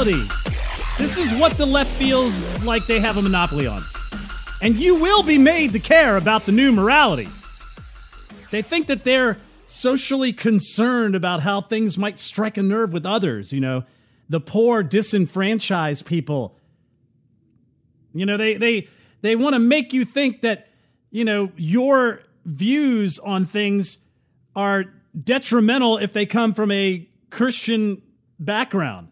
Morality. This is what the left feels like they have a monopoly on. And you will be made to care about the new morality. They think that they're socially concerned about how things might strike a nerve with others, you know, the poor, disenfranchised people. You know, they they they want to make you think that, you know, your views on things are detrimental if they come from a Christian background.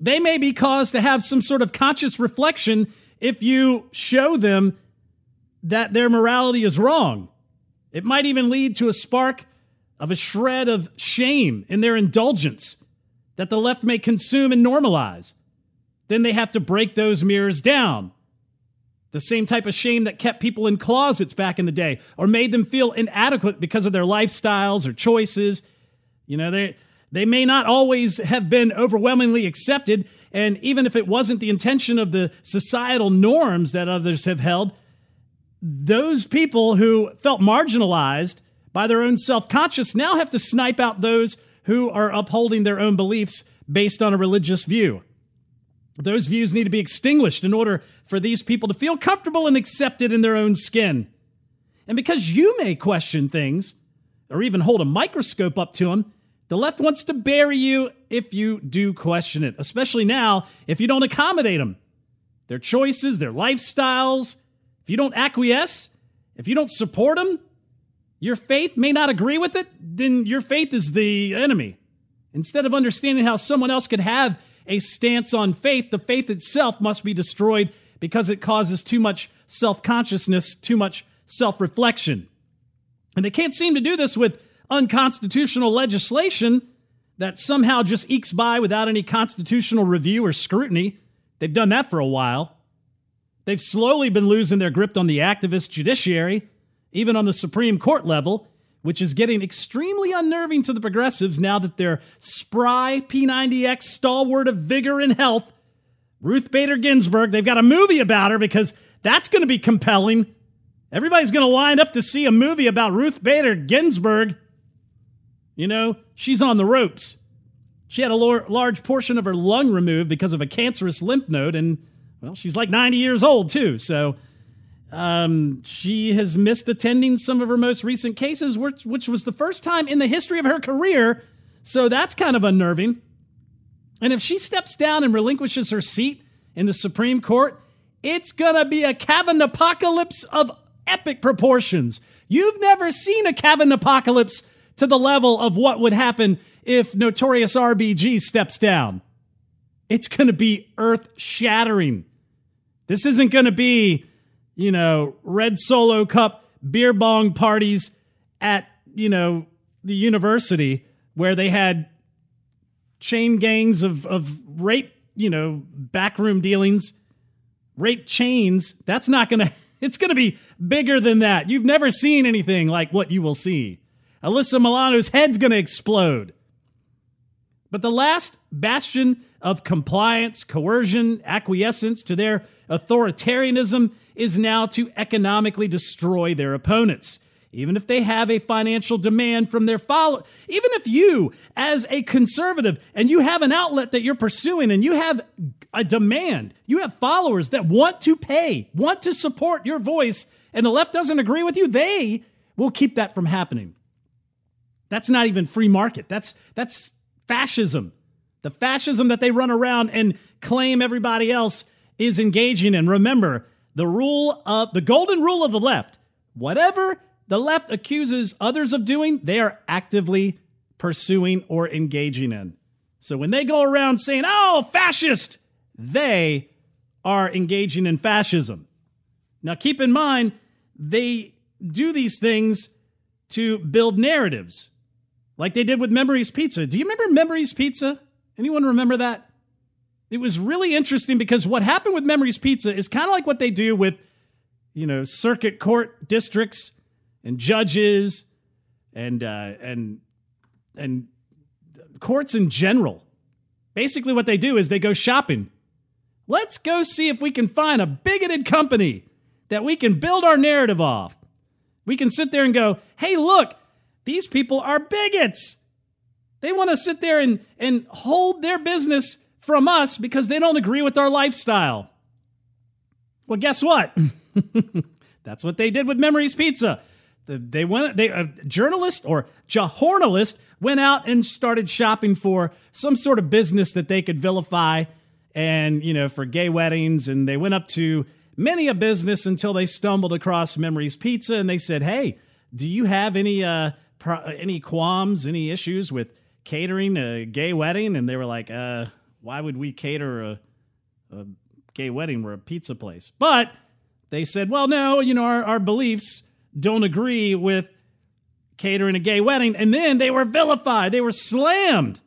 They may be caused to have some sort of conscious reflection if you show them that their morality is wrong. It might even lead to a spark of a shred of shame in their indulgence that the left may consume and normalize. Then they have to break those mirrors down. The same type of shame that kept people in closets back in the day or made them feel inadequate because of their lifestyles or choices. You know, they they may not always have been overwhelmingly accepted, and even if it wasn't the intention of the societal norms that others have held, those people who felt marginalized by their own self conscious now have to snipe out those who are upholding their own beliefs based on a religious view. Those views need to be extinguished in order for these people to feel comfortable and accepted in their own skin. And because you may question things or even hold a microscope up to them, the left wants to bury you if you do question it, especially now if you don't accommodate them. Their choices, their lifestyles, if you don't acquiesce, if you don't support them, your faith may not agree with it, then your faith is the enemy. Instead of understanding how someone else could have a stance on faith, the faith itself must be destroyed because it causes too much self consciousness, too much self reflection. And they can't seem to do this with unconstitutional legislation that somehow just ekes by without any constitutional review or scrutiny. They've done that for a while. They've slowly been losing their grip on the activist judiciary, even on the Supreme Court level, which is getting extremely unnerving to the progressives now that their spry P90X stalwart of vigor and health, Ruth Bader Ginsburg, they've got a movie about her because that's going to be compelling. Everybody's going to line up to see a movie about Ruth Bader Ginsburg. You know, she's on the ropes. She had a large portion of her lung removed because of a cancerous lymph node, and, well, she's like 90 years old, too. So, um, she has missed attending some of her most recent cases, which, which was the first time in the history of her career. So that's kind of unnerving. And if she steps down and relinquishes her seat in the Supreme Court, it's going to be a Kavanaugh apocalypse of epic proportions. You've never seen a Kavanaugh apocalypse to the level of what would happen if Notorious RBG steps down. It's going to be earth shattering. This isn't going to be you know, red solo cup beer bong parties at, you know, the university where they had chain gangs of, of rape, you know, backroom dealings, rape chains. That's not going to, it's going to be bigger than that. You've never seen anything like what you will see. Alyssa Milano's head's going to explode. But the last bastion of compliance, coercion, acquiescence to their authoritarianism is now to economically destroy their opponents. Even if they have a financial demand from their follow, even if you, as a conservative, and you have an outlet that you're pursuing and you have a demand, you have followers that want to pay, want to support your voice, and the left doesn't agree with you, they will keep that from happening. That's not even free market. That's that's fascism. The fascism that they run around and claim everybody else is engaging in. Remember, the rule of the golden rule of the left. Whatever the left accuses others of doing, they are actively pursuing or engaging in. So when they go around saying, "Oh, fascist," they are engaging in fascism. Now keep in mind, they do these things to build narratives. Like they did with Memories Pizza. Do you remember Memories Pizza? Anyone remember that? it was really interesting because what happened with Memories Pizza is kind of like what they do with, you know, circuit court districts and judges and uh, and and courts in general. Basically, what they do is they go shopping. Let's go see if we can find a bigoted company that we can build our narrative off. We can sit there and go, hey, look, these people are bigots. They want to sit there and, and hold their business from us because they don't agree with our lifestyle. Well, guess what? That's what they did with Memories Pizza. They went, they, a journalist or journalist went out and started shopping for some sort of business that they could vilify and, you know, for gay weddings. And they went up to many a business until they stumbled across Memories Pizza and they said, Hey, do you have any, uh, pro- any qualms, any issues with catering a gay wedding? And they were like, uh, why would we cater a, a gay wedding? We're a pizza place. But they said, well, no, you know, our, our beliefs don't agree with catering a gay wedding. And then they were vilified, they were slammed.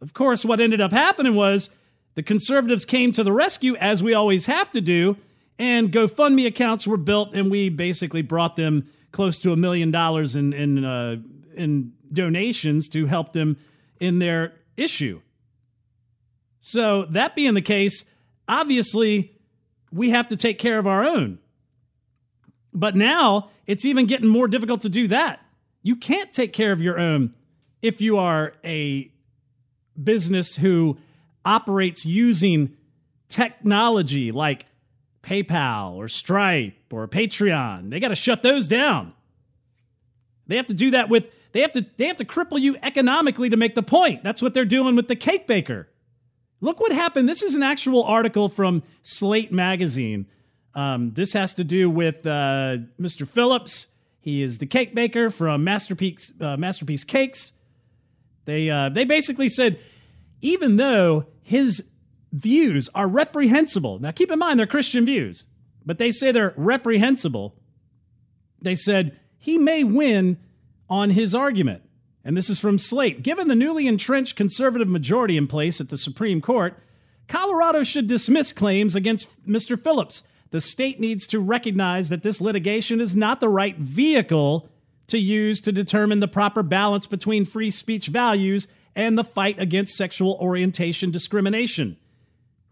Of course, what ended up happening was the conservatives came to the rescue, as we always have to do, and GoFundMe accounts were built, and we basically brought them close to a million dollars in in uh, in donations to help them in their issue. So, that being the case, obviously, we have to take care of our own. But now it's even getting more difficult to do that. You can't take care of your own if you are a business who operates using technology like PayPal or Stripe or Patreon. They got to shut those down. They have to do that with they have to they have to cripple you economically to make the point. That's what they're doing with the cake baker. Look what happened. This is an actual article from Slate Magazine. Um, this has to do with uh, Mr. Phillips. He is the cake baker from Masterpiece uh, Masterpiece Cakes. They uh, they basically said, even though his views are reprehensible. Now, keep in mind they're Christian views, but they say they're reprehensible. They said he may win on his argument. And this is from Slate. Given the newly entrenched conservative majority in place at the Supreme Court, Colorado should dismiss claims against Mr. Phillips. The state needs to recognize that this litigation is not the right vehicle to use to determine the proper balance between free speech values and the fight against sexual orientation discrimination.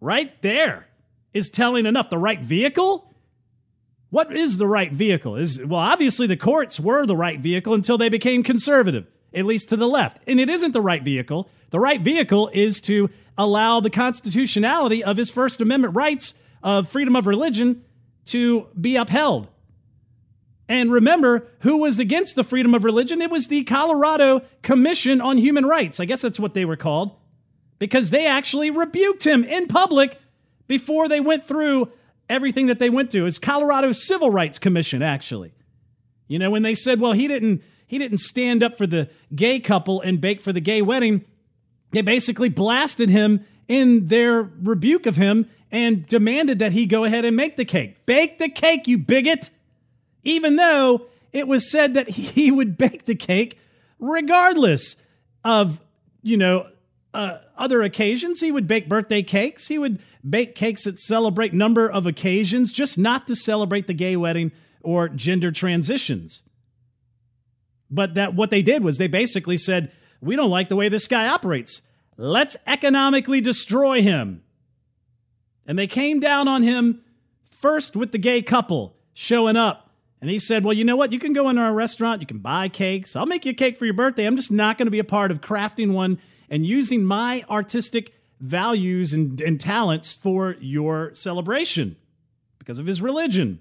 Right there is telling enough. The right vehicle? What is the right vehicle? Is well, obviously the courts were the right vehicle until they became conservative at least to the left. And it isn't the right vehicle. The right vehicle is to allow the constitutionality of his First Amendment rights of freedom of religion to be upheld. And remember, who was against the freedom of religion? It was the Colorado Commission on Human Rights. I guess that's what they were called, because they actually rebuked him in public before they went through everything that they went through. It's Colorado Civil Rights Commission, actually. You know, when they said, well, he didn't he didn't stand up for the gay couple and bake for the gay wedding. They basically blasted him in their rebuke of him and demanded that he go ahead and make the cake. Bake the cake, you bigot! Even though it was said that he would bake the cake regardless of, you know, uh, other occasions. He would bake birthday cakes. He would bake cakes that celebrate number of occasions, just not to celebrate the gay wedding or gender transitions. But that what they did was they basically said, "We don't like the way this guy operates. Let's economically destroy him." And they came down on him first with the gay couple showing up. And he said, Well, you know what? You can go into our restaurant, you can buy cakes. I'll make you a cake for your birthday. I'm just not going to be a part of crafting one and using my artistic values and, and talents for your celebration because of his religion.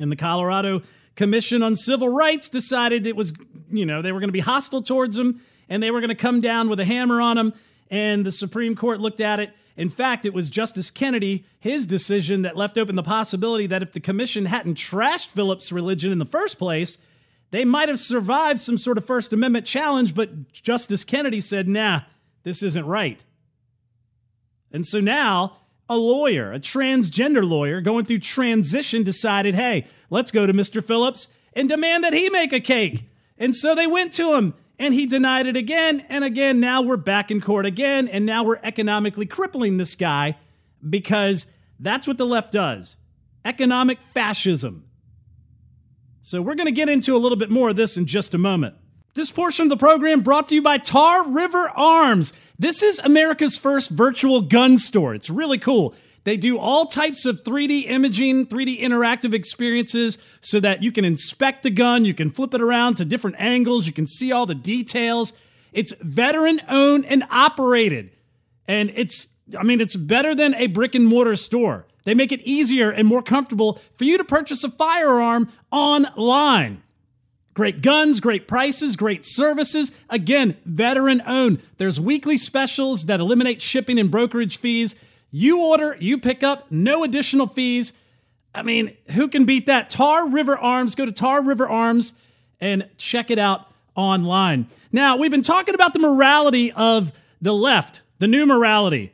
And the Colorado Commission on Civil Rights decided it was, you know, they were going to be hostile towards him and they were going to come down with a hammer on him. And the Supreme Court looked at it. In fact, it was Justice Kennedy, his decision, that left open the possibility that if the commission hadn't trashed Phillips' religion in the first place, they might have survived some sort of First Amendment challenge. But Justice Kennedy said, nah, this isn't right. And so now a lawyer, a transgender lawyer going through transition, decided, hey, let's go to Mr. Phillips and demand that he make a cake. And so they went to him and he denied it again and again. Now we're back in court again, and now we're economically crippling this guy because that's what the left does economic fascism. So we're going to get into a little bit more of this in just a moment. This portion of the program brought to you by Tar River Arms. This is America's first virtual gun store. It's really cool. They do all types of 3D imaging, 3D interactive experiences so that you can inspect the gun, you can flip it around to different angles, you can see all the details. It's veteran owned and operated. And it's, I mean, it's better than a brick and mortar store. They make it easier and more comfortable for you to purchase a firearm online. Great guns, great prices, great services. Again, veteran owned. There's weekly specials that eliminate shipping and brokerage fees. You order, you pick up, no additional fees. I mean, who can beat that? Tar River Arms. Go to Tar River Arms and check it out online. Now, we've been talking about the morality of the left, the new morality.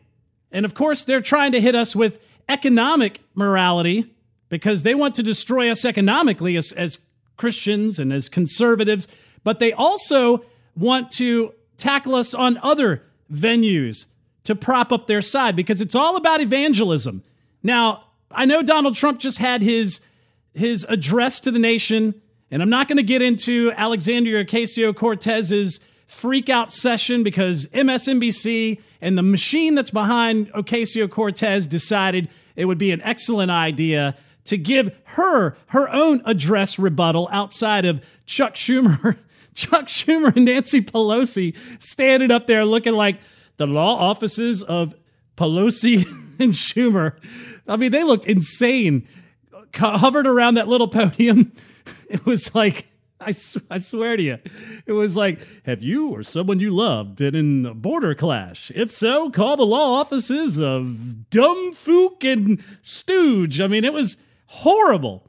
And of course, they're trying to hit us with economic morality because they want to destroy us economically as, as Christians and as conservatives, but they also want to tackle us on other venues to prop up their side because it's all about evangelism. Now, I know Donald Trump just had his his address to the nation, and I'm not going to get into Alexandria Ocasio Cortez's freak out session because MSNBC and the machine that's behind Ocasio Cortez decided it would be an excellent idea to give her her own address rebuttal outside of Chuck Schumer. Chuck Schumer and Nancy Pelosi standing up there looking like the law offices of Pelosi and Schumer. I mean, they looked insane, hovered around that little podium. It was like, I, I swear to you, it was like, have you or someone you love been in a border clash? If so, call the law offices of Dumbfook and Stooge. I mean, it was horrible.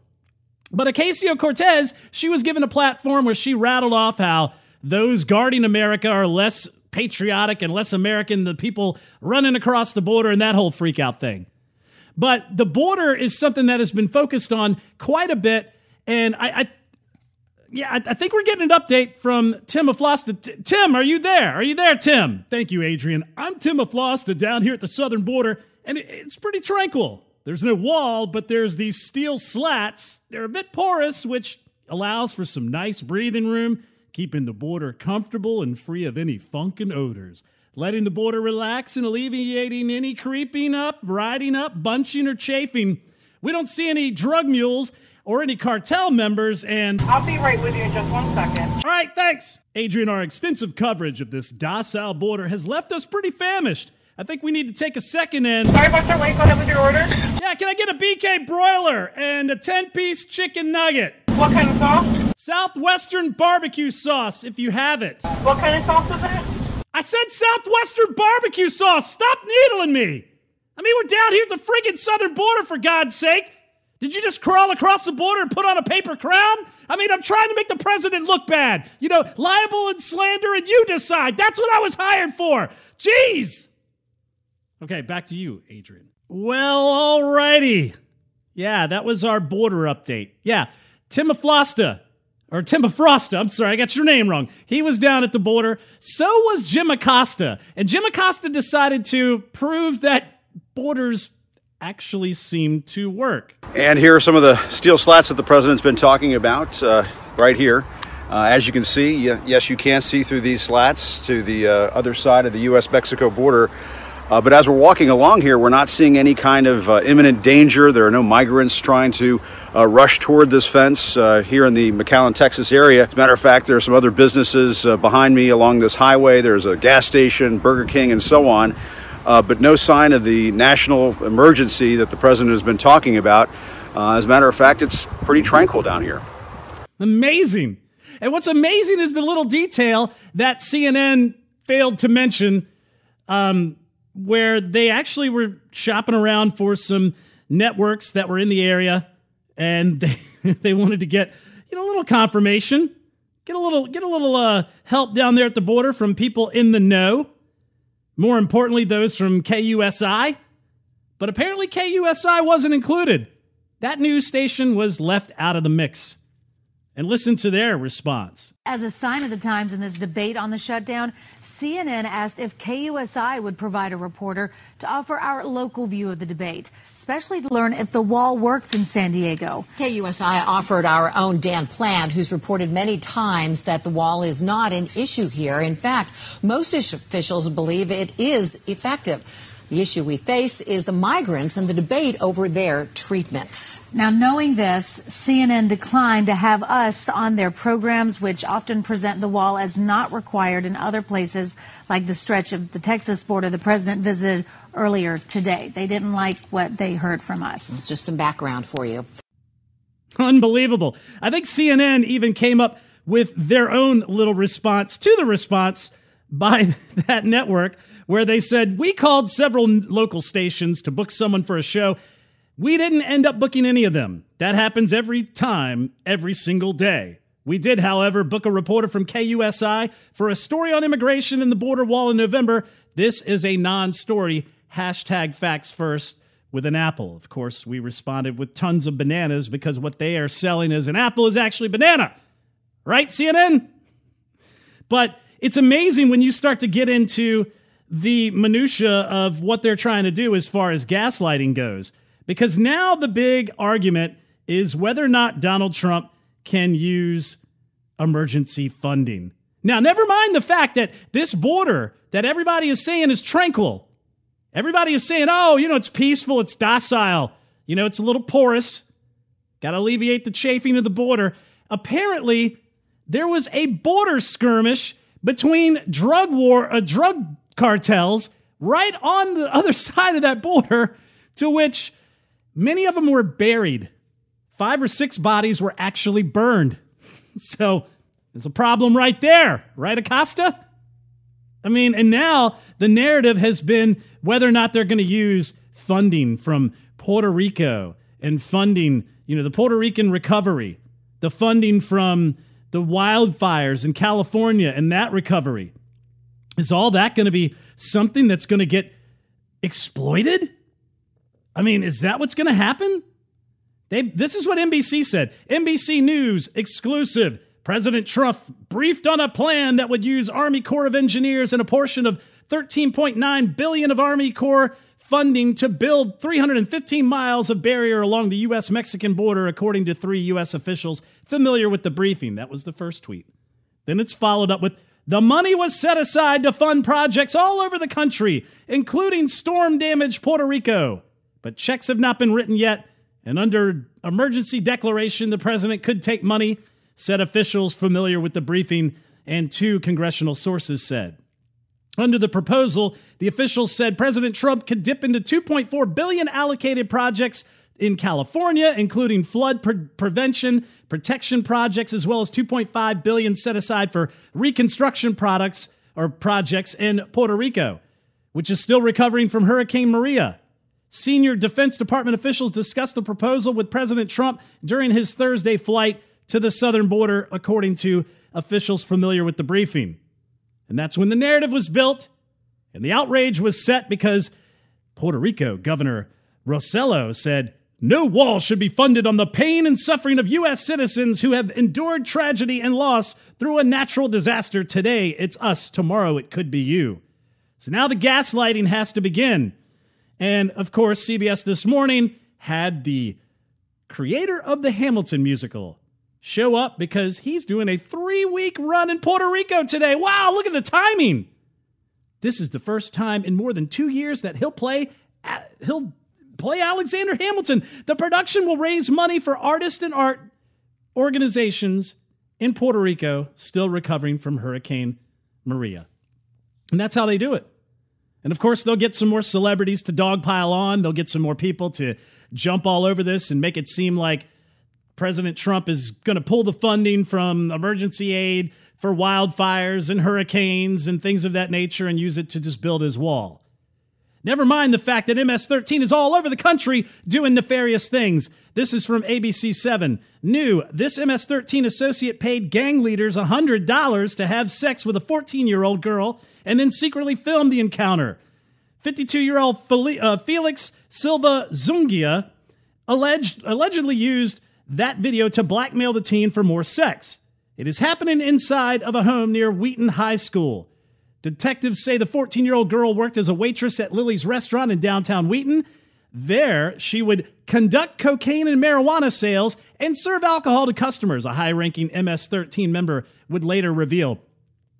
But Ocasio Cortez, she was given a platform where she rattled off how those guarding America are less patriotic and less American than the people running across the border and that whole freakout thing. But the border is something that has been focused on quite a bit. And I, I yeah, I, I, think we're getting an update from Tim Aflosta. T- Tim, are you there? Are you there, Tim? Thank you, Adrian. I'm Tim Aflosta down here at the southern border, and it, it's pretty tranquil. There's no wall, but there's these steel slats. They're a bit porous, which allows for some nice breathing room keeping the border comfortable and free of any funk and odors, letting the border relax and alleviating any creeping up, riding up, bunching, or chafing. We don't see any drug mules or any cartel members, and I'll be right with you in just one second. All right, thanks. Adrian, our extensive coverage of this docile border has left us pretty famished. I think we need to take a second and. Sorry about your wait. Go ahead with your order. Yeah, can I get a BK broiler and a 10 piece chicken nugget? What kind of sauce? Southwestern barbecue sauce, if you have it. What kind of sauce is it? I said Southwestern barbecue sauce. Stop needling me. I mean, we're down here at the friggin' southern border, for God's sake. Did you just crawl across the border and put on a paper crown? I mean, I'm trying to make the president look bad. You know, libel and slander, and you decide. That's what I was hired for. Jeez. Okay, back to you, Adrian. Well, alrighty. Yeah, that was our border update. Yeah, Tim Aflosta, or Tim Frosta, I'm sorry, I got your name wrong. He was down at the border. So was Jim Acosta. And Jim Acosta decided to prove that borders actually seem to work. And here are some of the steel slats that the president's been talking about uh, right here. Uh, as you can see, yes, you can see through these slats to the uh, other side of the U.S. Mexico border. Uh, but as we're walking along here, we're not seeing any kind of uh, imminent danger. There are no migrants trying to uh, rush toward this fence here in the McAllen, Texas area. As a matter of fact, there are some other businesses behind me along this highway. There's a gas station, Burger King, and so on. Uh, but no sign of the national emergency that the president has been talking about. as a matter of fact, it's pretty tranquil down here. Amazing. And what's amazing is the little detail that CNN failed to mention. Um, where they actually were shopping around for some networks that were in the area and they, they wanted to get you know a little confirmation get a little get a little uh, help down there at the border from people in the know more importantly those from KUSI but apparently KUSI wasn't included. That news station was left out of the mix and listen to their response. As a sign of the times in this debate on the shutdown, CNN asked if KUSI would provide a reporter to offer our local view of the debate, especially to learn if the wall works in San Diego. KUSI offered our own Dan Plant, who's reported many times that the wall is not an issue here. In fact, most officials believe it is effective. The issue we face is the migrants and the debate over their treatment. Now, knowing this, CNN declined to have us on their programs, which often present the wall as not required in other places, like the stretch of the Texas border the president visited earlier today. They didn't like what they heard from us. It's just some background for you. Unbelievable. I think CNN even came up with their own little response to the response by that network where they said, We called several local stations to book someone for a show. We didn't end up booking any of them. That happens every time, every single day. We did, however, book a reporter from KUSI for a story on immigration and the border wall in November. This is a non story. Hashtag facts first with an apple. Of course, we responded with tons of bananas because what they are selling as an apple is actually banana. Right, CNN? But it's amazing when you start to get into the minutia of what they're trying to do as far as gaslighting goes. Because now the big argument is whether or not Donald Trump can use emergency funding. Now, never mind the fact that this border that everybody is saying is tranquil. Everybody is saying, oh, you know, it's peaceful, it's docile, you know, it's a little porous. Got to alleviate the chafing of the border. Apparently, there was a border skirmish between drug war, uh, drug cartels right on the other side of that border, to which many of them were buried. Five or six bodies were actually burned. So there's a problem right there, right, Acosta? I mean, and now the narrative has been whether or not they're going to use funding from Puerto Rico and funding, you know, the Puerto Rican recovery, the funding from the wildfires in California and that recovery. Is all that going to be something that's going to get exploited? I mean, is that what's going to happen? They, this is what NBC said. NBC News exclusive. President Trump briefed on a plan that would use Army Corps of Engineers and a portion of 13.9 billion of Army Corps funding to build 315 miles of barrier along the US Mexican border according to three US officials familiar with the briefing. That was the first tweet. Then it's followed up with the money was set aside to fund projects all over the country, including storm damaged Puerto Rico. But checks have not been written yet, and under emergency declaration, the president could take money, said officials familiar with the briefing and two congressional sources said. Under the proposal, the officials said President Trump could dip into 2.4 billion allocated projects in California, including flood pre- prevention, protection projects, as well as 2.5 billion set aside for reconstruction products or projects in Puerto Rico, which is still recovering from Hurricane Maria. Senior Defense Department officials discussed the proposal with President Trump during his Thursday flight to the southern border, according to officials familiar with the briefing. And that's when the narrative was built and the outrage was set because Puerto Rico Governor Rossello said, no wall should be funded on the pain and suffering of U.S. citizens who have endured tragedy and loss through a natural disaster. Today, it's us. Tomorrow, it could be you. So now the gaslighting has to begin. And of course, CBS this morning had the creator of the Hamilton musical show up because he's doing a three week run in Puerto Rico today. Wow, look at the timing. This is the first time in more than two years that he'll play. At, he'll play Alexander Hamilton. The production will raise money for artists and art organizations in Puerto Rico still recovering from Hurricane Maria. And that's how they do it. And of course, they'll get some more celebrities to dogpile on. They'll get some more people to jump all over this and make it seem like President Trump is going to pull the funding from emergency aid for wildfires and hurricanes and things of that nature and use it to just build his wall. Never mind the fact that MS 13 is all over the country doing nefarious things. This is from ABC 7. New This MS 13 associate paid gang leaders $100 to have sex with a 14 year old girl and then secretly filmed the encounter. 52 year old uh, Felix Silva Zungia alleged, allegedly used that video to blackmail the teen for more sex. It is happening inside of a home near Wheaton High School. Detectives say the 14 year old girl worked as a waitress at Lily's restaurant in downtown Wheaton. There, she would conduct cocaine and marijuana sales and serve alcohol to customers, a high ranking MS 13 member would later reveal.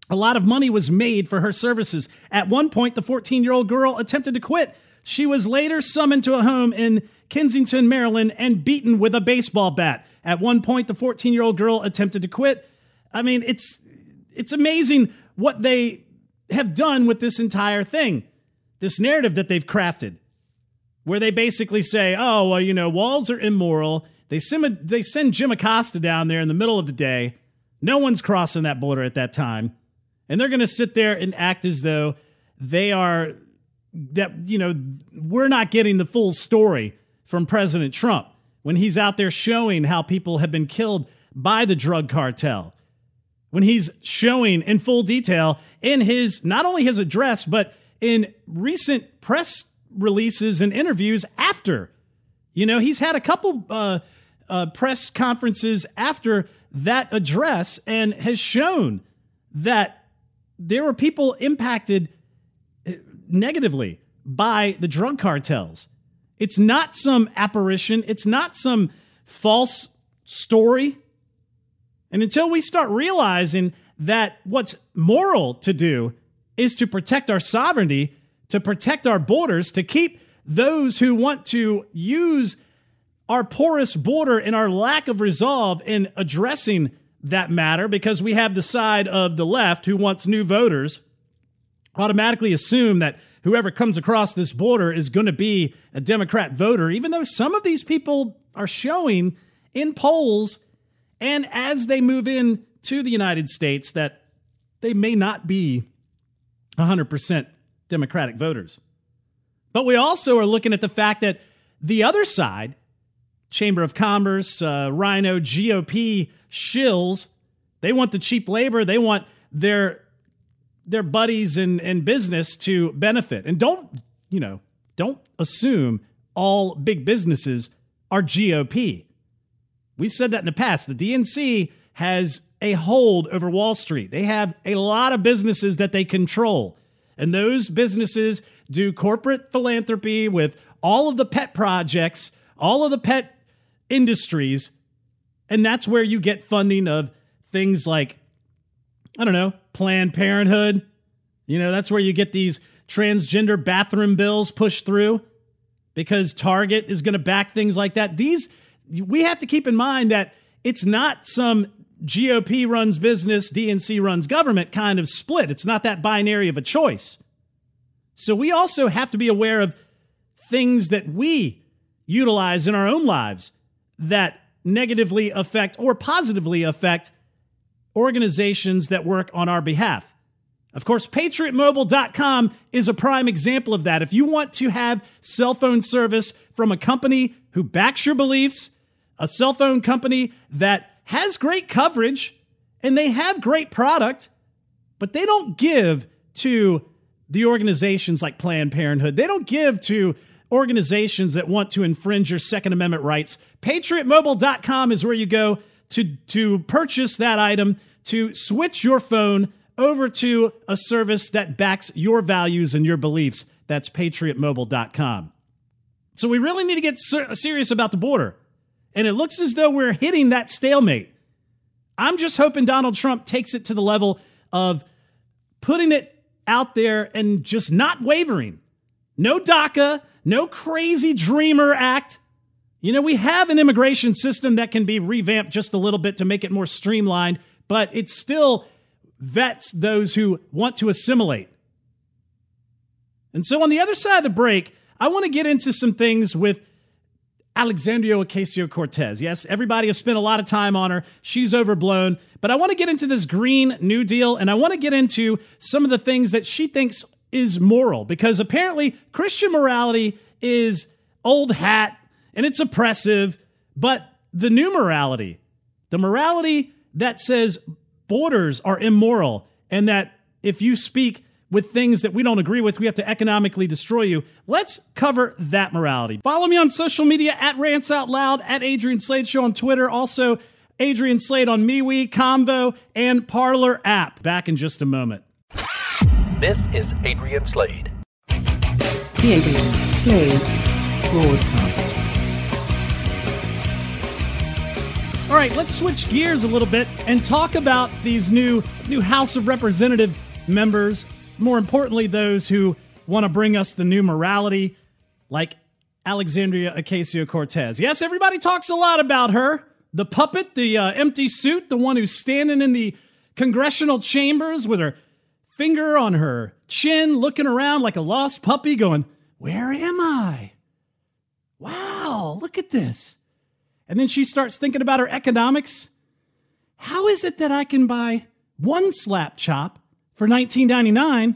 A lot of money was made for her services. At one point, the 14 year old girl attempted to quit. She was later summoned to a home in Kensington, Maryland, and beaten with a baseball bat. At one point, the 14 year old girl attempted to quit. I mean, it's it's amazing what they have done with this entire thing, this narrative that they've crafted, where they basically say, "Oh, well, you know, walls are immoral." They send they send Jim Acosta down there in the middle of the day. No one's crossing that border at that time, and they're going to sit there and act as though they are that you know we're not getting the full story from President Trump when he's out there showing how people have been killed by the drug cartel when he's showing in full detail in his not only his address but in recent press releases and interviews after. You know he's had a couple uh, uh, press conferences after that address and has shown that there were people impacted uh, negatively by the drug cartels. It's not some apparition. It's not some false story and until we start realizing that what's moral to do is to protect our sovereignty, to protect our borders, to keep those who want to use our porous border and our lack of resolve in addressing that matter, because we have the side of the left who wants new voters, automatically assume that whoever comes across this border is going to be a Democrat voter, even though some of these people are showing in polls and as they move in to the United States, that they may not be 100% Democratic voters. But we also are looking at the fact that the other side, Chamber of Commerce, uh, RINO, GOP shills, they want the cheap labor. They want their their buddies and and business to benefit. And don't you know? Don't assume all big businesses are GOP. We said that in the past. The DNC has a hold over Wall Street. They have a lot of businesses that they control. And those businesses do corporate philanthropy with all of the pet projects, all of the pet industries. And that's where you get funding of things like, I don't know, Planned Parenthood. You know, that's where you get these transgender bathroom bills pushed through because Target is going to back things like that. These we have to keep in mind that it's not some GOP runs business, DNC runs government kind of split. It's not that binary of a choice. So we also have to be aware of things that we utilize in our own lives that negatively affect or positively affect organizations that work on our behalf. Of course, patriotmobile.com is a prime example of that. If you want to have cell phone service from a company who backs your beliefs, a cell phone company that has great coverage and they have great product, but they don't give to the organizations like Planned Parenthood. They don't give to organizations that want to infringe your Second Amendment rights. PatriotMobile.com is where you go to, to purchase that item, to switch your phone over to a service that backs your values and your beliefs. That's PatriotMobile.com. So we really need to get ser- serious about the border. And it looks as though we're hitting that stalemate. I'm just hoping Donald Trump takes it to the level of putting it out there and just not wavering. No DACA, no crazy dreamer act. You know, we have an immigration system that can be revamped just a little bit to make it more streamlined, but it still vets those who want to assimilate. And so on the other side of the break, I want to get into some things with Alexandria Ocasio Cortez. Yes, everybody has spent a lot of time on her. She's overblown. But I want to get into this Green New Deal and I want to get into some of the things that she thinks is moral because apparently Christian morality is old hat and it's oppressive. But the new morality, the morality that says borders are immoral and that if you speak with things that we don't agree with, we have to economically destroy you. Let's cover that morality. Follow me on social media at Rants Out Loud, at Adrian Slade Show on Twitter. Also, Adrian Slade on MeWe, Convo, and Parler app. Back in just a moment. This is Adrian Slade. The Adrian Slade Broadcast. All right, let's switch gears a little bit and talk about these new new House of Representative members. More importantly, those who want to bring us the new morality, like Alexandria Ocasio Cortez. Yes, everybody talks a lot about her. The puppet, the uh, empty suit, the one who's standing in the congressional chambers with her finger on her chin, looking around like a lost puppy, going, Where am I? Wow, look at this. And then she starts thinking about her economics. How is it that I can buy one slap chop for $19.99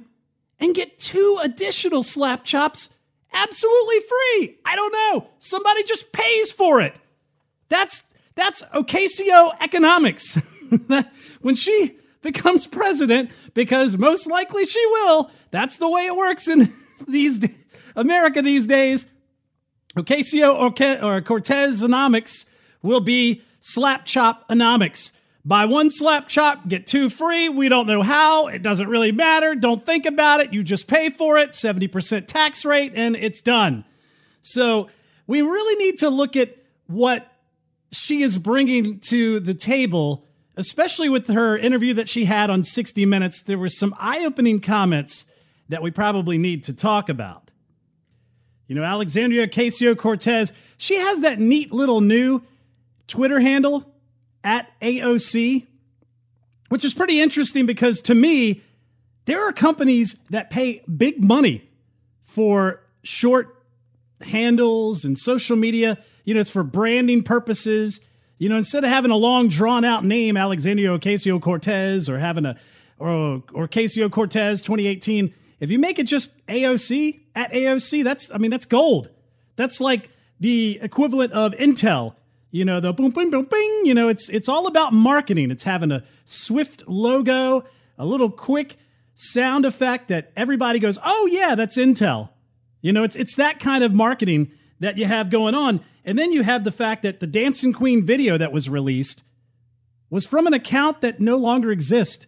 and get two additional slap chops absolutely free? I don't know. Somebody just pays for it. That's that's Ocasio economics. when she becomes president, because most likely she will, that's the way it works in these America these days. Ocasio or Cortez economics will be slap chop economics. Buy one slap chop, get two free. We don't know how. It doesn't really matter. Don't think about it. You just pay for it, 70% tax rate, and it's done. So we really need to look at what she is bringing to the table, especially with her interview that she had on 60 Minutes. There were some eye opening comments that we probably need to talk about. You know, Alexandria Ocasio Cortez, she has that neat little new Twitter handle at AOC, which is pretty interesting because to me, there are companies that pay big money for short handles and social media. You know, it's for branding purposes. You know, instead of having a long drawn out name, Alexandria Ocasio Cortez, or having a or Ocasio Cortez 2018 if you make it just AOC at AOC, that's I mean that's gold. That's like the equivalent of Intel. You know, the boom boom boom bing, you know, it's it's all about marketing. It's having a swift logo, a little quick sound effect that everybody goes, "Oh yeah, that's Intel." You know, it's it's that kind of marketing that you have going on. And then you have the fact that the Dancing Queen video that was released was from an account that no longer exists.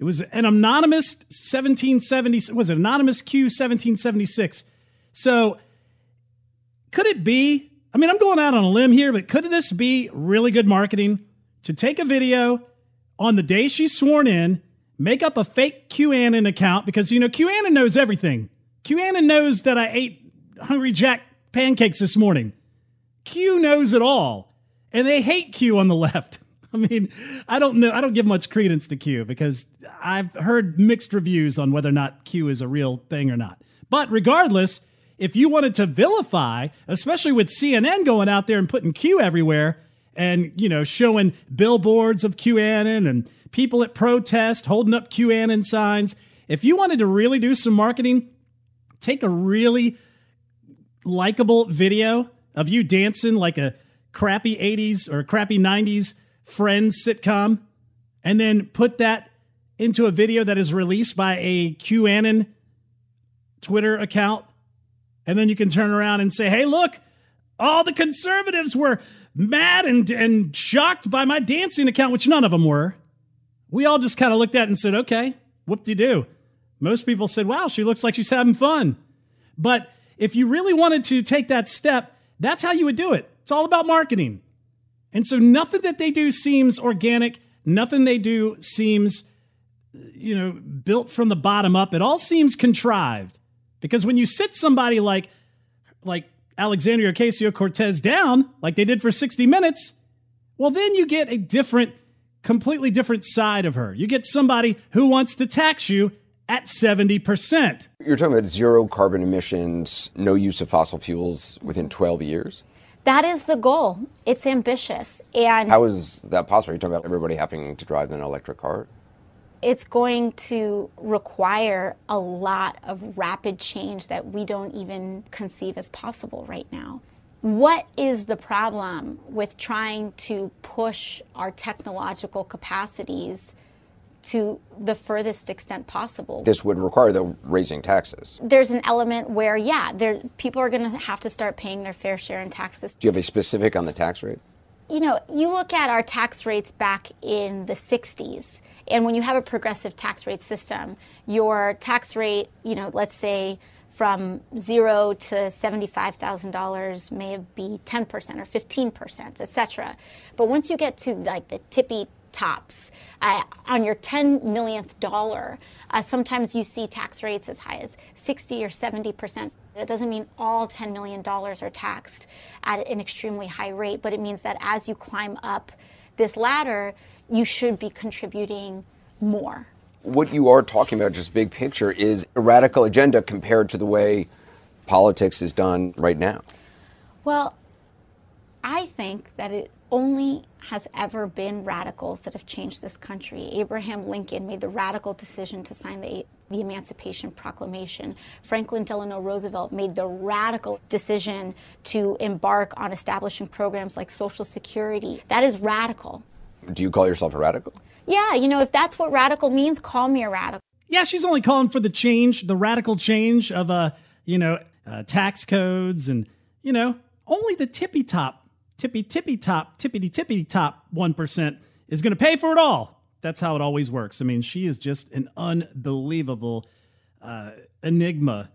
It was an anonymous 1770 was it anonymous Q 1776. So could it be? I mean, I'm going out on a limb here, but could this be really good marketing to take a video on the day she's sworn in, make up a fake QAnon account because you know QAnon knows everything. QAnon knows that I ate Hungry Jack pancakes this morning. Q knows it all, and they hate Q on the left. I mean, I don't know. I don't give much credence to Q because I've heard mixed reviews on whether or not Q is a real thing or not. But regardless, if you wanted to vilify, especially with CNN going out there and putting Q everywhere and, you know, showing billboards of QAnon and people at protest holding up QAnon signs, if you wanted to really do some marketing, take a really likable video of you dancing like a crappy 80s or crappy 90s Friends sitcom, and then put that into a video that is released by a QAnon Twitter account. And then you can turn around and say, hey, look, all the conservatives were mad and, and shocked by my dancing account, which none of them were. We all just kind of looked at it and said, okay, whoop de do. Most people said, wow, she looks like she's having fun. But if you really wanted to take that step, that's how you would do it. It's all about marketing. And so nothing that they do seems organic. Nothing they do seems, you know, built from the bottom up. It all seems contrived. Because when you sit somebody like, like Alexandria Ocasio Cortez down, like they did for 60 minutes, well, then you get a different, completely different side of her. You get somebody who wants to tax you at 70%. You're talking about zero carbon emissions, no use of fossil fuels within 12 years? That is the goal. It's ambitious. And how is that possible? You're talking about everybody having to drive an electric car? It's going to require a lot of rapid change that we don't even conceive as possible right now. What is the problem with trying to push our technological capacities to the furthest extent possible. This would require the raising taxes. There's an element where, yeah, there people are going to have to start paying their fair share in taxes. Do you have a specific on the tax rate? You know, you look at our tax rates back in the 60s, and when you have a progressive tax rate system, your tax rate, you know, let's say from zero to $75,000 may be 10% or 15%, et cetera. But once you get to like the tippy tops uh, on your 10 millionth dollar, uh, sometimes you see tax rates as high as 60 or 70%. That doesn't mean all $10 million are taxed at an extremely high rate, but it means that as you climb up this ladder, you should be contributing more what you are talking about, just big picture, is a radical agenda compared to the way politics is done right now. Well, I think that it only has ever been radicals that have changed this country. Abraham Lincoln made the radical decision to sign the, the Emancipation Proclamation. Franklin Delano Roosevelt made the radical decision to embark on establishing programs like Social Security. That is radical. Do you call yourself a radical? Yeah, you know, if that's what radical means, call me a radical. Yeah, she's only calling for the change, the radical change of, uh, you know, uh, tax codes and, you know, only the tippy top, tippy tippy top, tippity tippity top 1% is going to pay for it all. That's how it always works. I mean, she is just an unbelievable uh, enigma.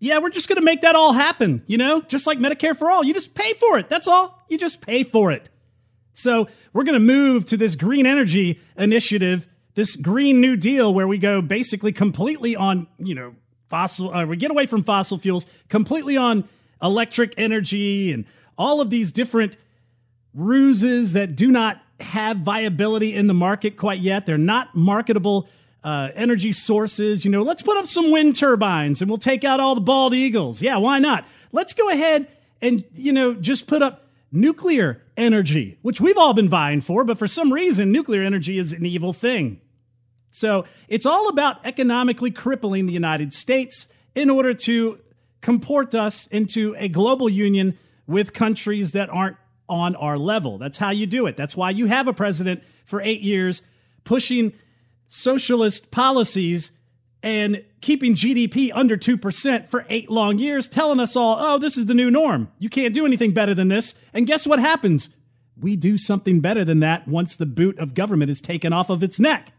Yeah, we're just going to make that all happen, you know, just like Medicare for all. You just pay for it. That's all. You just pay for it. So we're going to move to this green energy initiative, this Green New Deal, where we go basically completely on, you know, fossil, uh, we get away from fossil fuels, completely on electric energy and all of these different ruses that do not have viability in the market quite yet. They're not marketable uh, energy sources. You know, let's put up some wind turbines and we'll take out all the bald eagles. Yeah, why not? Let's go ahead and, you know, just put up nuclear energy, which we've all been vying for, but for some reason, nuclear energy is an evil thing. So it's all about economically crippling the United States in order to comport us into a global union with countries that aren't on our level. That's how you do it. That's why you have a president for eight years pushing socialist policies and keeping GDP under 2% for eight long years, telling us all, oh, this is the new norm. You can't do anything better than this. And guess what happens? We do something better than that once the boot of government is taken off of its neck.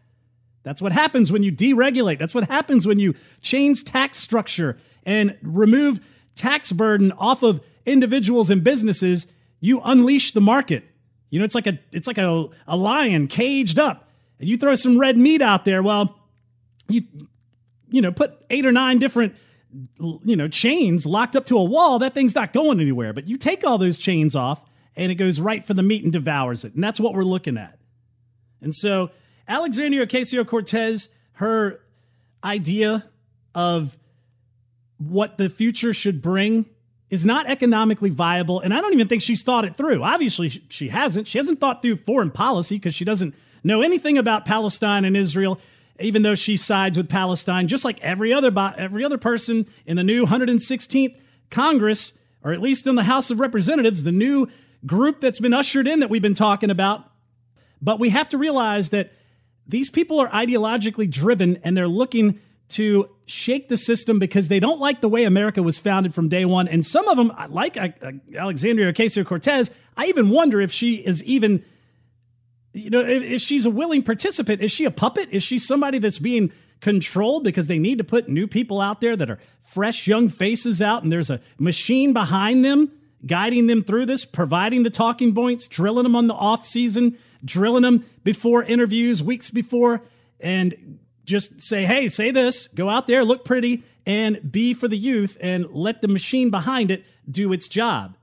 That's what happens when you deregulate. That's what happens when you change tax structure and remove tax burden off of individuals and businesses. You unleash the market. You know, it's like a it's like a, a lion caged up, and you throw some red meat out there. Well, you you know, put eight or nine different you know chains locked up to a wall that thing's not going anywhere but you take all those chains off and it goes right for the meat and devours it and that's what we're looking at and so alexandria ocasio-cortez her idea of what the future should bring is not economically viable and i don't even think she's thought it through obviously she hasn't she hasn't thought through foreign policy because she doesn't know anything about palestine and israel even though she sides with Palestine, just like every other every other person in the new 116th Congress, or at least in the House of Representatives, the new group that's been ushered in that we've been talking about. But we have to realize that these people are ideologically driven and they're looking to shake the system because they don't like the way America was founded from day one. And some of them, like Alexandria Ocasio Cortez, I even wonder if she is even you know, if, if she's a willing participant, is she a puppet? Is she somebody that's being controlled because they need to put new people out there that are fresh young faces out and there's a machine behind them guiding them through this, providing the talking points, drilling them on the off season, drilling them before interviews, weeks before, and just say, hey, say this, go out there, look pretty, and be for the youth, and let the machine behind it do its job.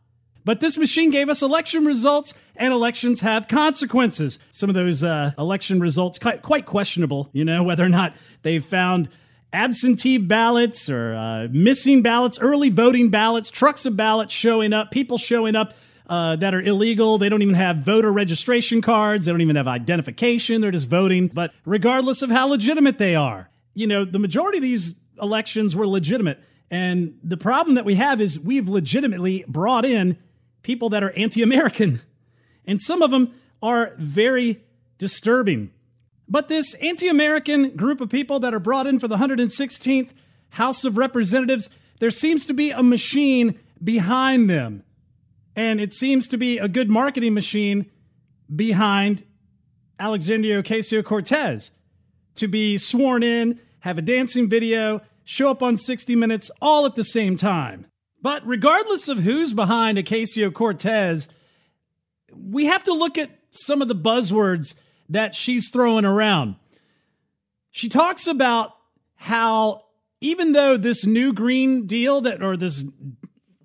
But this machine gave us election results, and elections have consequences. Some of those uh, election results quite, quite questionable. You know whether or not they've found absentee ballots or uh, missing ballots, early voting ballots, trucks of ballots showing up, people showing up uh, that are illegal. They don't even have voter registration cards. They don't even have identification. They're just voting. But regardless of how legitimate they are, you know, the majority of these elections were legitimate. And the problem that we have is we've legitimately brought in people that are anti American. And some of them are very disturbing. But this anti American group of people that are brought in for the 116th House of Representatives, there seems to be a machine behind them. And it seems to be a good marketing machine behind Alexandria Ocasio Cortez to be sworn in, have a dancing video, show up on 60 Minutes all at the same time. But regardless of who's behind Ocasio Cortez, we have to look at some of the buzzwords that she's throwing around. She talks about how even though this new green deal that or this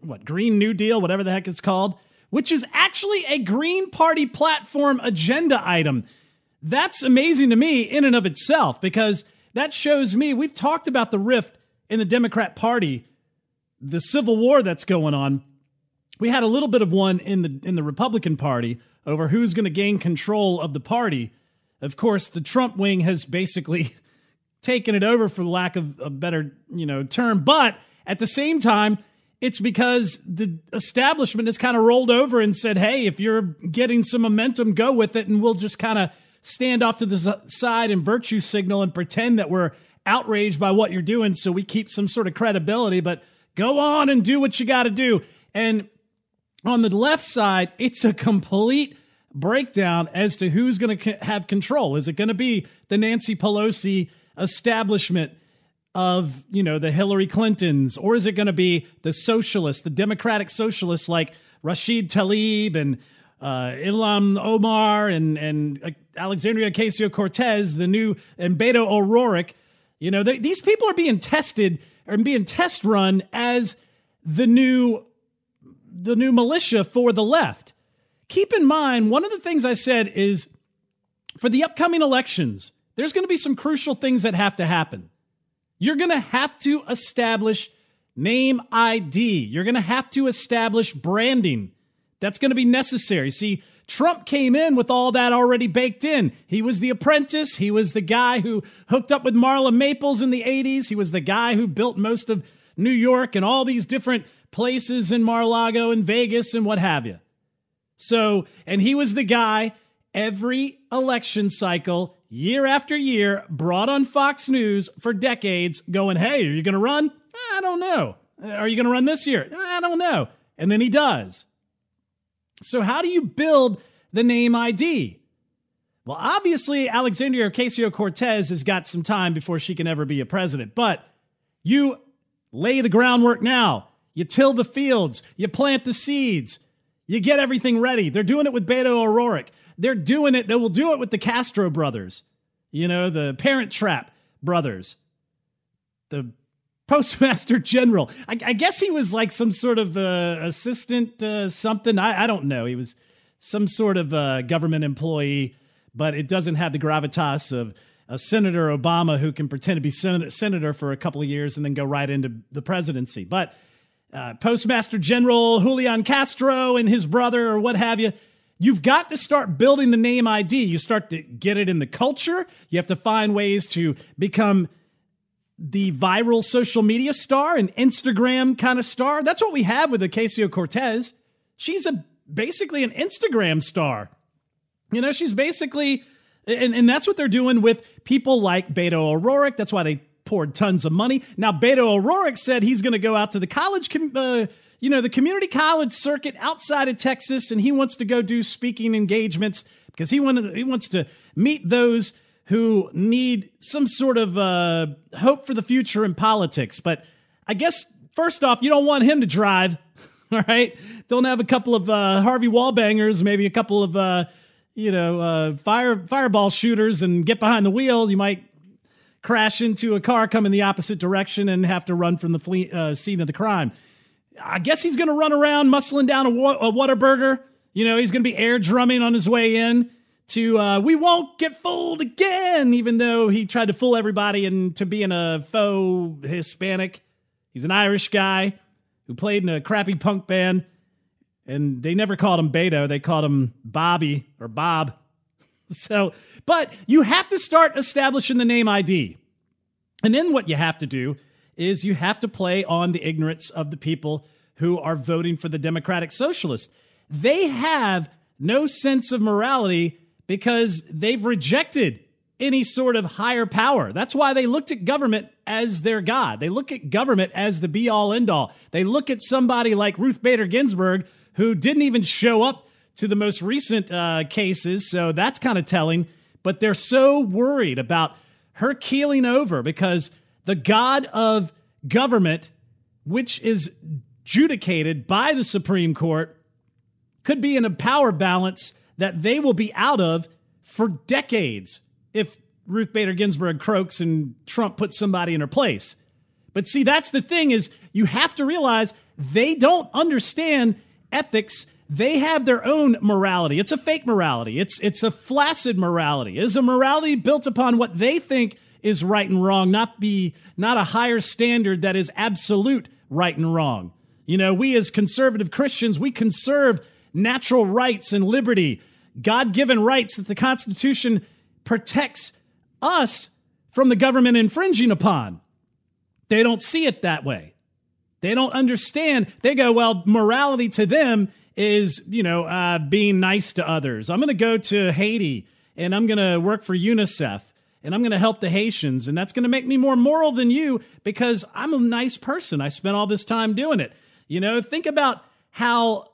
what green new deal whatever the heck it's called which is actually a green party platform agenda item. That's amazing to me in and of itself because that shows me we've talked about the rift in the democrat party the civil war that's going on. We had a little bit of one in the in the republican party over who's going to gain control of the party. Of course the trump wing has basically taken it over for lack of a better, you know, term. But at the same time, it's because the establishment has kind of rolled over and said, "Hey, if you're getting some momentum, go with it, and we'll just kind of stand off to the side and virtue signal and pretend that we're outraged by what you're doing, so we keep some sort of credibility. But go on and do what you got to do." And on the left side, it's a complete breakdown as to who's going to have control. Is it going to be the Nancy Pelosi? establishment of, you know, the Hillary Clintons? Or is it going to be the socialists, the democratic socialists like Rashid Tlaib and uh, Ilhan Omar and, and Alexandria Ocasio Cortez, the new, and Beto O'Rourke? You know, they, these people are being tested and being test run as the new the new militia for the left. Keep in mind, one of the things I said is for the upcoming elections, there's going to be some crucial things that have to happen. You're going to have to establish name ID. You're going to have to establish branding. That's going to be necessary. See, Trump came in with all that already baked in. He was the apprentice. He was the guy who hooked up with Marla Maples in the 80s. He was the guy who built most of New York and all these different places in Mar-a-Lago and Vegas and what have you. So, and he was the guy every election cycle year after year, brought on Fox News for decades, going, Hey, are you going to run? I don't know. Are you going to run this year? I don't know. And then he does. So, how do you build the name ID? Well, obviously, Alexandria Ocasio Cortez has got some time before she can ever be a president, but you lay the groundwork now. You till the fields, you plant the seeds, you get everything ready. They're doing it with Beto O'Rourke. They're doing it. They will do it with the Castro brothers, you know, the Parent Trap brothers, the Postmaster General. I, I guess he was like some sort of uh, assistant, uh, something. I, I, don't know. He was some sort of uh, government employee, but it doesn't have the gravitas of a Senator Obama who can pretend to be sen- senator for a couple of years and then go right into the presidency. But uh, Postmaster General Julian Castro and his brother, or what have you, You've got to start building the name ID. You start to get it in the culture. You have to find ways to become the viral social media star, an Instagram kind of star. That's what we have with Ocasio Cortez. She's a basically an Instagram star. You know, she's basically, and, and that's what they're doing with people like Beto O'Rourke. That's why they poured tons of money. Now, Beto O'Rourke said he's going to go out to the college com- uh, you know, the community college circuit outside of Texas, and he wants to go do speaking engagements because he wanted he wants to meet those who need some sort of uh, hope for the future in politics. But I guess first off, you don't want him to drive. All right, don't have a couple of uh, Harvey Wallbangers, maybe a couple of uh, you know uh, fire fireball shooters, and get behind the wheel. You might crash into a car coming the opposite direction and have to run from the fle- uh, scene of the crime. I guess he's going to run around muscling down a, a Whataburger. You know, he's going to be air drumming on his way in to uh, "We Won't Get Fooled Again," even though he tried to fool everybody into being a faux Hispanic. He's an Irish guy who played in a crappy punk band, and they never called him Beto; they called him Bobby or Bob. So, but you have to start establishing the name ID, and then what you have to do is you have to play on the ignorance of the people who are voting for the Democratic Socialists. They have no sense of morality because they've rejected any sort of higher power. That's why they looked at government as their God. They look at government as the be all end all. They look at somebody like Ruth Bader Ginsburg, who didn't even show up to the most recent uh, cases. So that's kind of telling. But they're so worried about her keeling over because the God of government, which is judicated by the Supreme Court, could be in a power balance that they will be out of for decades if Ruth Bader Ginsburg croaks and Trump puts somebody in her place. But see, that's the thing is you have to realize they don't understand ethics. They have their own morality. It's a fake morality. It's it's a flaccid morality. It's a morality built upon what they think is right and wrong, not be not a higher standard that is absolute right and wrong. You know, we as conservative Christians, we conserve natural rights and liberty, God-given rights that the Constitution protects us from the government infringing upon. They don't see it that way. They don't understand. They go, well, morality to them is, you know, uh, being nice to others. I'm going to go to Haiti and I'm going to work for UNICEF and I'm going to help the Haitians. And that's going to make me more moral than you because I'm a nice person. I spent all this time doing it. You know, think about how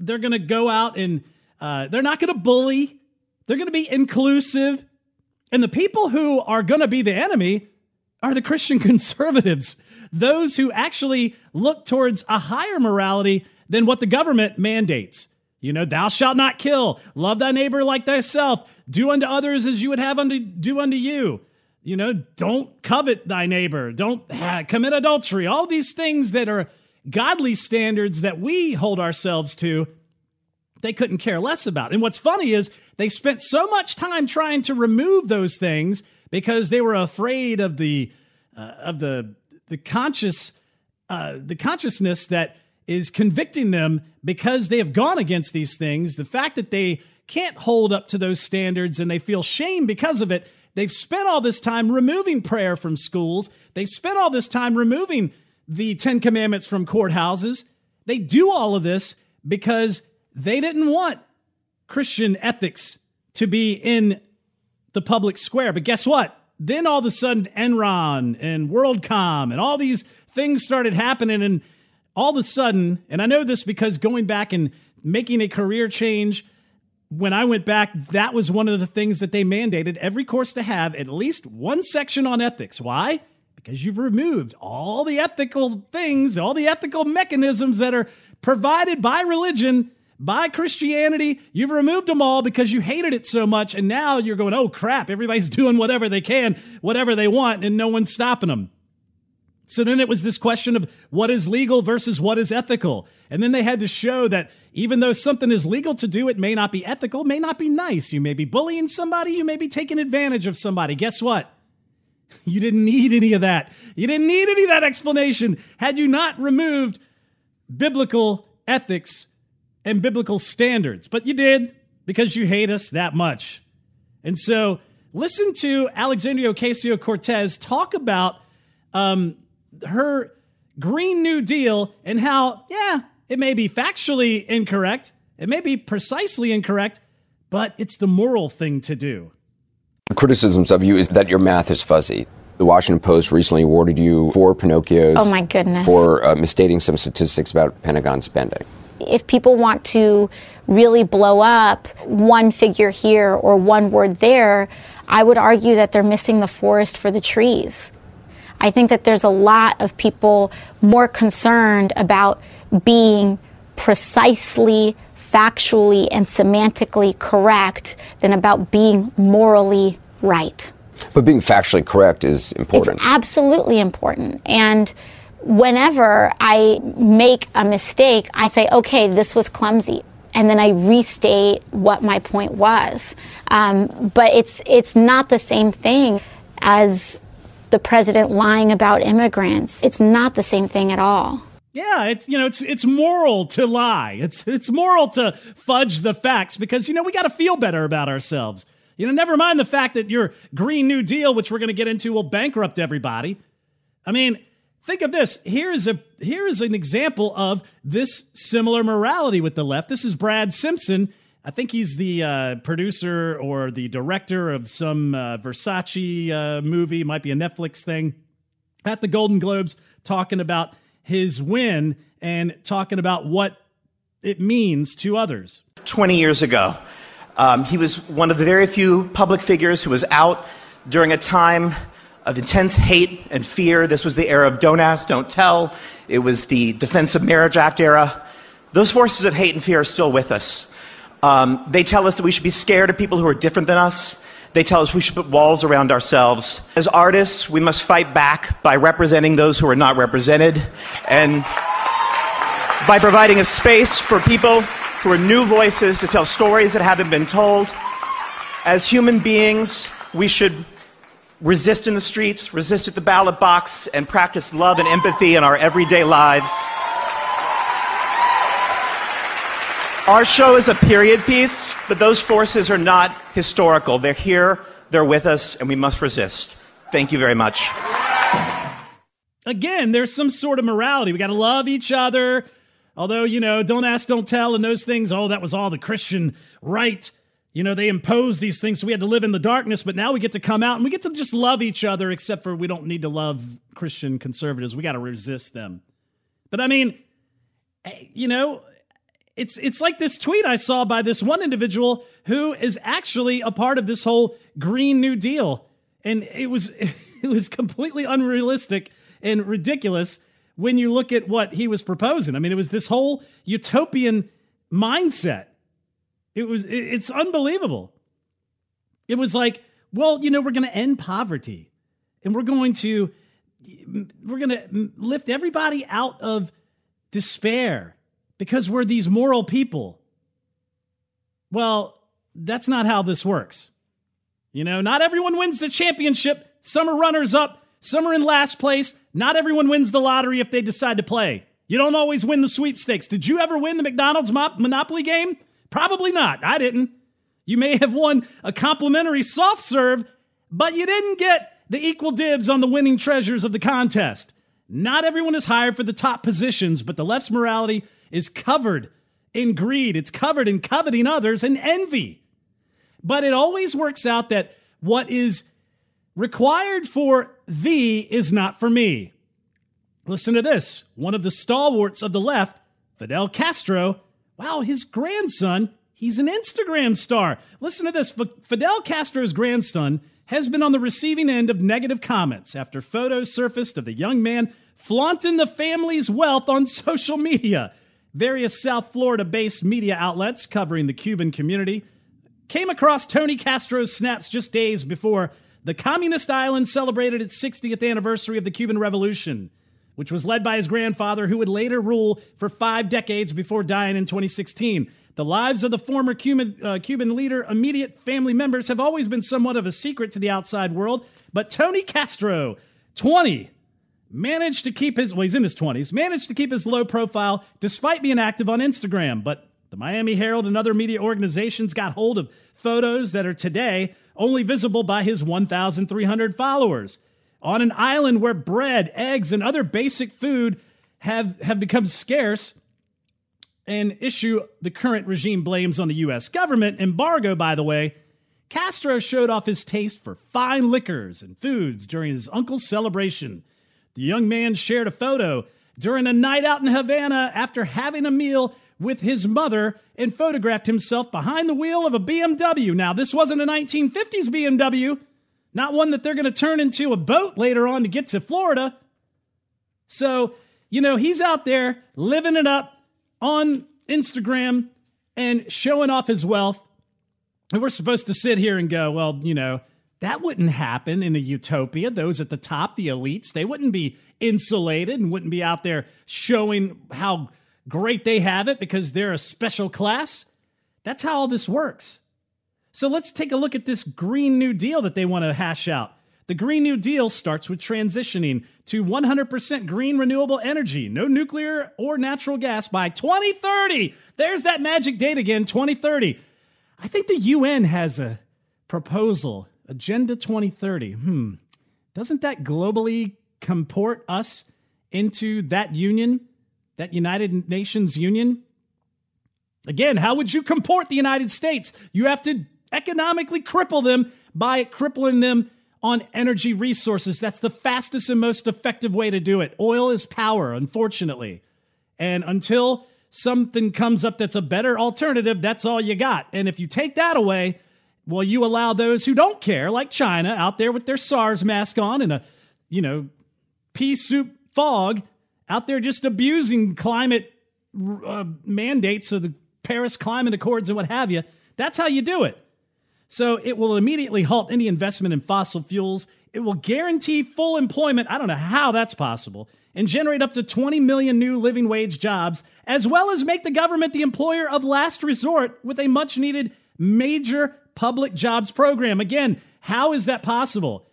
they're going to go out and uh, they're not going to bully, they're going to be inclusive. And the people who are going to be the enemy are the Christian conservatives, those who actually look towards a higher morality than what the government mandates. You know, thou shalt not kill, love thy neighbor like thyself, do unto others as you would have unto do unto you. You know, don't covet thy neighbor, don't ha- commit adultery. All these things that are godly standards that we hold ourselves to, they couldn't care less about. And what's funny is they spent so much time trying to remove those things because they were afraid of the uh, of the the conscious uh, the consciousness that is convicting them because they have gone against these things. The fact that they can't hold up to those standards and they feel shame because of it. They've spent all this time removing prayer from schools. They spent all this time removing the Ten Commandments from courthouses. They do all of this because they didn't want Christian ethics to be in the public square. But guess what? Then all of a sudden, Enron and WorldCom and all these things started happening. And all of a sudden, and I know this because going back and making a career change, when I went back, that was one of the things that they mandated every course to have at least one section on ethics. Why? Because you've removed all the ethical things, all the ethical mechanisms that are provided by religion, by Christianity. You've removed them all because you hated it so much. And now you're going, oh crap, everybody's doing whatever they can, whatever they want, and no one's stopping them. So then it was this question of what is legal versus what is ethical. And then they had to show that even though something is legal to do, it may not be ethical, may not be nice. You may be bullying somebody, you may be taking advantage of somebody. Guess what? You didn't need any of that. You didn't need any of that explanation had you not removed biblical ethics and biblical standards. But you did because you hate us that much. And so listen to Alexandria Ocasio Cortez talk about um, her Green New Deal and how, yeah, it may be factually incorrect, it may be precisely incorrect, but it's the moral thing to do. Criticisms of you is that your math is fuzzy. The Washington Post recently awarded you four Pinocchios. Oh my goodness. For uh, misstating some statistics about Pentagon spending. If people want to really blow up one figure here or one word there, I would argue that they're missing the forest for the trees. I think that there's a lot of people more concerned about being precisely, factually, and semantically correct than about being morally right. But being factually correct is important. It's absolutely important. And whenever I make a mistake, I say, okay, this was clumsy. And then I restate what my point was. Um, but it's, it's not the same thing as the president lying about immigrants. It's not the same thing at all. Yeah, it's you know it's it's moral to lie. It's it's moral to fudge the facts because you know we got to feel better about ourselves. You know, never mind the fact that your Green New Deal, which we're going to get into, will bankrupt everybody. I mean, think of this. Here's a here is an example of this similar morality with the left. This is Brad Simpson I think he's the uh, producer or the director of some uh, Versace uh, movie, might be a Netflix thing, at the Golden Globes talking about his win and talking about what it means to others. 20 years ago, um, he was one of the very few public figures who was out during a time of intense hate and fear. This was the era of Don't Ask, Don't Tell. It was the Defense of Marriage Act era. Those forces of hate and fear are still with us. Um, they tell us that we should be scared of people who are different than us. They tell us we should put walls around ourselves. As artists, we must fight back by representing those who are not represented and by providing a space for people who are new voices to tell stories that haven't been told. As human beings, we should resist in the streets, resist at the ballot box, and practice love and empathy in our everyday lives. Our show is a period piece, but those forces are not historical. They're here, they're with us, and we must resist. Thank you very much. Again, there's some sort of morality. We got to love each other. Although, you know, don't ask, don't tell, and those things, oh, that was all the Christian right. You know, they imposed these things, so we had to live in the darkness, but now we get to come out and we get to just love each other, except for we don't need to love Christian conservatives. We got to resist them. But I mean, eh, you know, it's it's like this tweet I saw by this one individual who is actually a part of this whole Green New Deal, and it was it was completely unrealistic and ridiculous when you look at what he was proposing. I mean, it was this whole utopian mindset. It was it, it's unbelievable. It was like, well, you know, we're going to end poverty, and we're going to we're going to lift everybody out of despair because we're these moral people. Well, that's not how this works. You know, not everyone wins the championship. Some are runners up, some are in last place. Not everyone wins the lottery if they decide to play. You don't always win the sweepstakes. Did you ever win the McDonald's Monopoly game? Probably not. I didn't. You may have won a complimentary soft serve, but you didn't get the equal dibs on the winning treasures of the contest. Not everyone is hired for the top positions, but the left's morality is covered in greed. It's covered in coveting others and envy. But it always works out that what is required for thee is not for me. Listen to this. One of the stalwarts of the left, Fidel Castro, wow, his grandson, he's an Instagram star. Listen to this. Fidel Castro's grandson has been on the receiving end of negative comments after photos surfaced of the young man flaunting the family's wealth on social media. Various South Florida based media outlets covering the Cuban community came across Tony Castro's snaps just days before the communist island celebrated its 60th anniversary of the Cuban Revolution, which was led by his grandfather, who would later rule for five decades before dying in 2016. The lives of the former Cuban, uh, Cuban leader, immediate family members, have always been somewhat of a secret to the outside world. But Tony Castro, 20, managed to keep his, well, he's in his 20s, managed to keep his low profile despite being active on Instagram. But the Miami Herald and other media organizations got hold of photos that are today only visible by his 1,300 followers. On an island where bread, eggs, and other basic food have, have become scarce, an issue the current regime blames on the U.S. government, embargo, by the way, Castro showed off his taste for fine liquors and foods during his uncle's celebration. The young man shared a photo during a night out in Havana after having a meal with his mother and photographed himself behind the wheel of a BMW. Now, this wasn't a 1950s BMW, not one that they're going to turn into a boat later on to get to Florida. So, you know, he's out there living it up on Instagram and showing off his wealth. And we're supposed to sit here and go, well, you know, that wouldn't happen in a utopia. Those at the top, the elites, they wouldn't be insulated and wouldn't be out there showing how great they have it because they're a special class. That's how all this works. So let's take a look at this Green New Deal that they want to hash out. The Green New Deal starts with transitioning to 100% green renewable energy, no nuclear or natural gas by 2030. There's that magic date again, 2030. I think the UN has a proposal Agenda 2030. Hmm. Doesn't that globally comport us into that union, that United Nations union? Again, how would you comport the United States? You have to economically cripple them by crippling them on energy resources. That's the fastest and most effective way to do it. Oil is power, unfortunately. And until something comes up that's a better alternative, that's all you got. And if you take that away, well, you allow those who don't care, like China, out there with their SARS mask on and a, you know, pea soup fog, out there just abusing climate uh, mandates of the Paris Climate Accords and what have you. That's how you do it. So it will immediately halt any investment in fossil fuels. It will guarantee full employment. I don't know how that's possible. And generate up to 20 million new living wage jobs, as well as make the government the employer of last resort with a much needed major public jobs program. Again, how is that possible?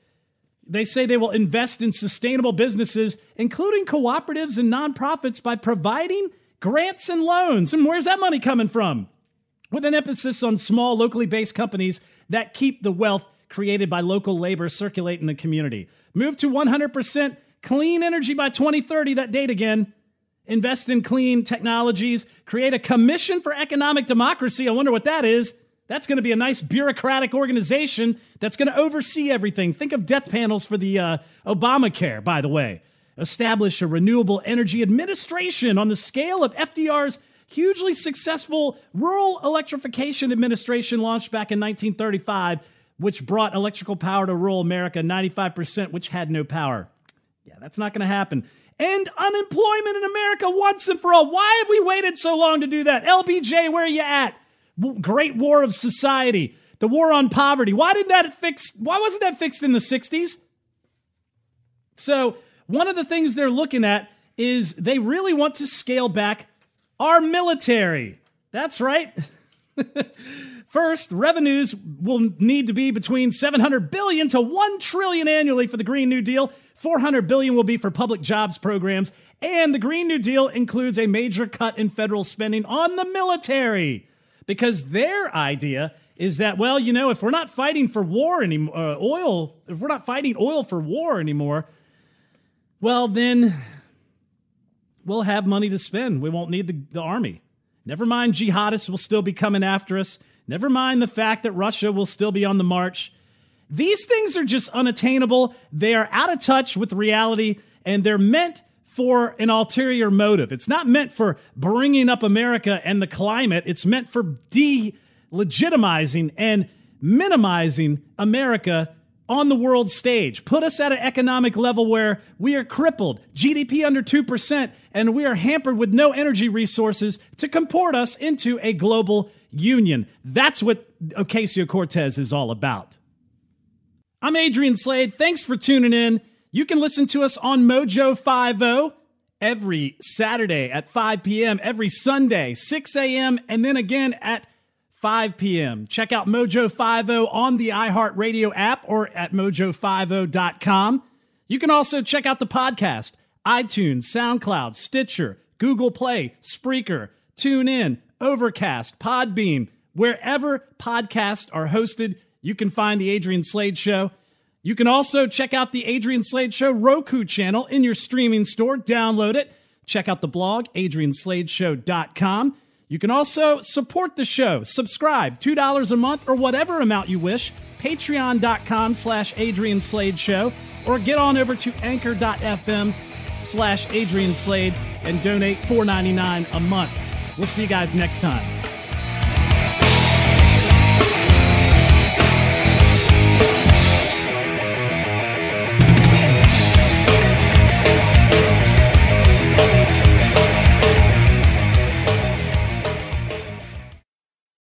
They say they will invest in sustainable businesses, including cooperatives and nonprofits, by providing grants and loans. And where's that money coming from? with an emphasis on small, locally based companies that keep the wealth created by local labor circulate in the community. Move to 100% clean energy by 2030, that date again. Invest in clean technologies. Create a commission for economic democracy. I wonder what that is. That's going to be a nice bureaucratic organization that's going to oversee everything. Think of death panels for the uh, Obamacare, by the way. Establish a renewable energy administration on the scale of FDR's hugely successful Rural Electrification Administration launched back in 1935, which brought electrical power to rural America, 95%, which had no power. Yeah, that's not going to happen. End unemployment in America once and for all. Why have we waited so long to do that? LBJ, where are you at? Great War of Society, the war on poverty. Why did that fix? Why wasn't that fixed in the 60s? So, one of the things they're looking at is they really want to scale back our military. That's right. First, revenues will need to be between 700 billion to 1 trillion annually for the Green New Deal. 400 billion will be for public jobs programs, and the Green New Deal includes a major cut in federal spending on the military because their idea is that well, you know, if we're not fighting for war anymore, uh, oil, if we're not fighting oil for war anymore, well, then we'll have money to spend. We won't need the, the army. Never mind, jihadists will still be coming after us. Never mind the fact that Russia will still be on the march. These things are just unattainable. They are out of touch with reality, and they're meant for an ulterior motive. It's not meant for bringing up America and the climate, it's meant for delegitimizing and minimizing America on the world stage. Put us at an economic level where we are crippled, GDP under 2%, and we are hampered with no energy resources to comport us into a global union. That's what Ocasio Cortez is all about. I'm Adrian Slade. Thanks for tuning in. You can listen to us on Mojo 50 every Saturday at 5 p.m., every Sunday, 6 a.m., and then again at 5 p.m. Check out Mojo 50 on the iHeartRadio app or at mojo50.com. You can also check out the podcast, iTunes, SoundCloud, Stitcher, Google Play, Spreaker, TuneIn, Overcast, Podbean, wherever podcasts are hosted, you can find the Adrian Slade Show. You can also check out the Adrian Slade Show Roku channel in your streaming store. Download it. Check out the blog, adriansladeshow.com. You can also support the show. Subscribe, $2 a month or whatever amount you wish. Patreon.com slash Adrian Slade Show. Or get on over to anchor.fm slash Adrian Slade and donate $4.99 a month. We'll see you guys next time.